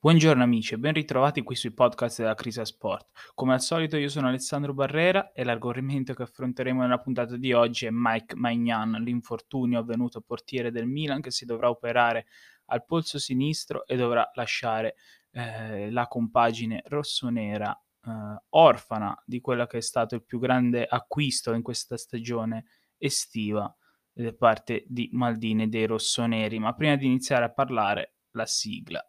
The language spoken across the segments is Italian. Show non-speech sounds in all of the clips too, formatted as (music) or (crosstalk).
Buongiorno amici e ben ritrovati qui sui podcast della Crisa Sport. Come al solito io sono Alessandro Barrera e l'argomento che affronteremo nella puntata di oggi è Mike Magnan, l'infortunio avvenuto portiere del Milan che si dovrà operare al polso sinistro e dovrà lasciare eh, la compagine rossonera eh, orfana di quello che è stato il più grande acquisto in questa stagione estiva da parte di Maldini dei rossoneri. Ma prima di iniziare a parlare, la sigla.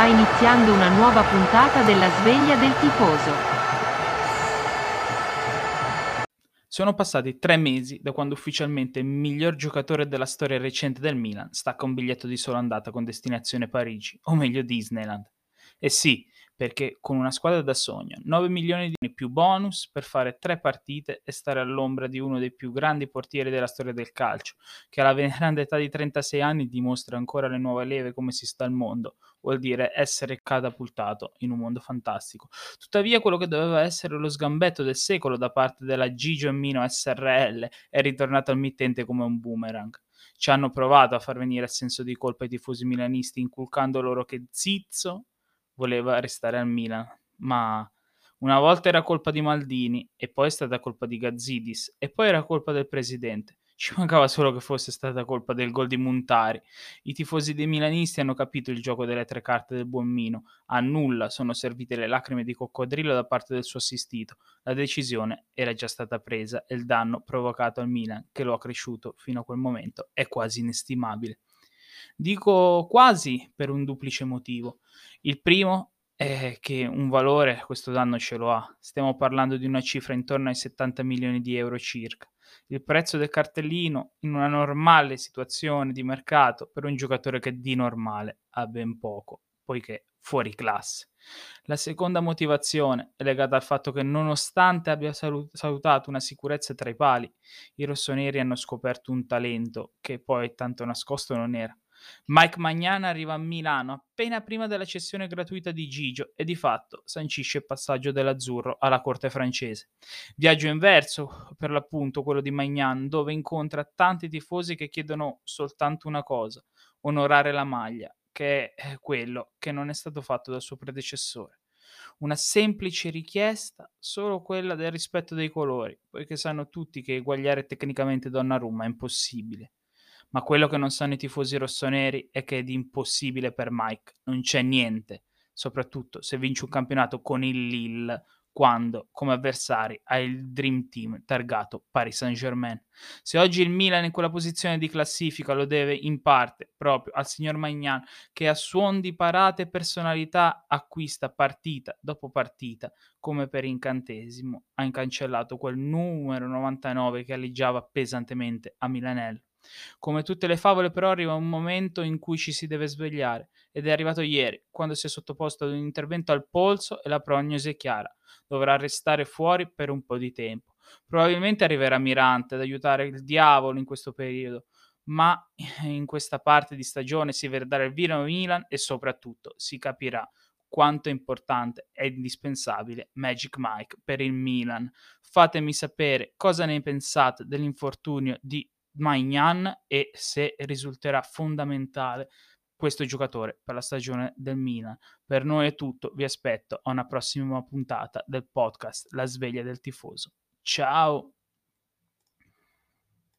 Sta iniziando una nuova puntata della sveglia del tifoso. Sono passati tre mesi da quando ufficialmente il miglior giocatore della storia recente del Milan stacca un biglietto di sola andata con destinazione Parigi, o meglio Disneyland. E sì, perché con una squadra da sogno, 9 milioni di più bonus per fare tre partite e stare all'ombra di uno dei più grandi portieri della storia del calcio, che alla veneranda età di 36 anni dimostra ancora le nuove leve come si sta al mondo, vuol dire essere catapultato in un mondo fantastico. Tuttavia quello che doveva essere lo sgambetto del secolo da parte della Gigio Mino SRL è ritornato al mittente come un boomerang ci hanno provato a far venire il senso di colpa ai tifosi milanisti, inculcando loro che Zizzo voleva restare al Milan, ma una volta era colpa di Maldini e poi è stata colpa di Gazzidis e poi era colpa del presidente. Ci mancava solo che fosse stata colpa del gol di Montari. I tifosi dei milanisti hanno capito il gioco delle tre carte del buon Mino. A nulla sono servite le lacrime di coccodrillo da parte del suo assistito. La decisione era già stata presa e il danno provocato al Milan, che lo ha cresciuto fino a quel momento, è quasi inestimabile. Dico quasi per un duplice motivo. Il primo è che un valore questo danno ce lo ha. Stiamo parlando di una cifra intorno ai 70 milioni di euro circa. Il prezzo del cartellino in una normale situazione di mercato per un giocatore che di normale ha ben poco, poiché fuori classe. La seconda motivazione è legata al fatto che nonostante abbia salutato una sicurezza tra i pali, i rossoneri hanno scoperto un talento che poi tanto nascosto non era. Mike Magnan arriva a Milano appena prima della cessione gratuita di Gigio e di fatto sancisce il passaggio dell'azzurro alla corte francese. Viaggio inverso, per l'appunto, quello di Magnan, dove incontra tanti tifosi che chiedono soltanto una cosa, onorare la maglia, che è quello che non è stato fatto dal suo predecessore. Una semplice richiesta, solo quella del rispetto dei colori, poiché sanno tutti che eguagliare tecnicamente Donnarumma è impossibile ma quello che non sanno i tifosi rossoneri è che è di impossibile per Mike, non c'è niente, soprattutto se vince un campionato con il Lille quando come avversari ha il Dream Team targato Paris Saint-Germain. Se oggi il Milan in quella posizione di classifica lo deve in parte proprio al signor Magnan che a suon di parate personalità acquista partita dopo partita come per incantesimo ha incancellato quel numero 99 che alleggiava pesantemente a Milanello. Come tutte le favole però arriva un momento in cui ci si deve svegliare ed è arrivato ieri, quando si è sottoposto ad un intervento al polso e la prognosi è chiara. Dovrà restare fuori per un po' di tempo. Probabilmente arriverà Mirante ad aiutare il diavolo in questo periodo, ma (laughs) in questa parte di stagione si vedrà il vino Milan e soprattutto si capirà quanto è importante e indispensabile Magic Mike per il Milan. Fatemi sapere cosa ne pensate dell'infortunio di Magnan e se risulterà fondamentale questo giocatore per la stagione del Milan. Per noi è tutto, vi aspetto a una prossima puntata del podcast La sveglia del tifoso. Ciao!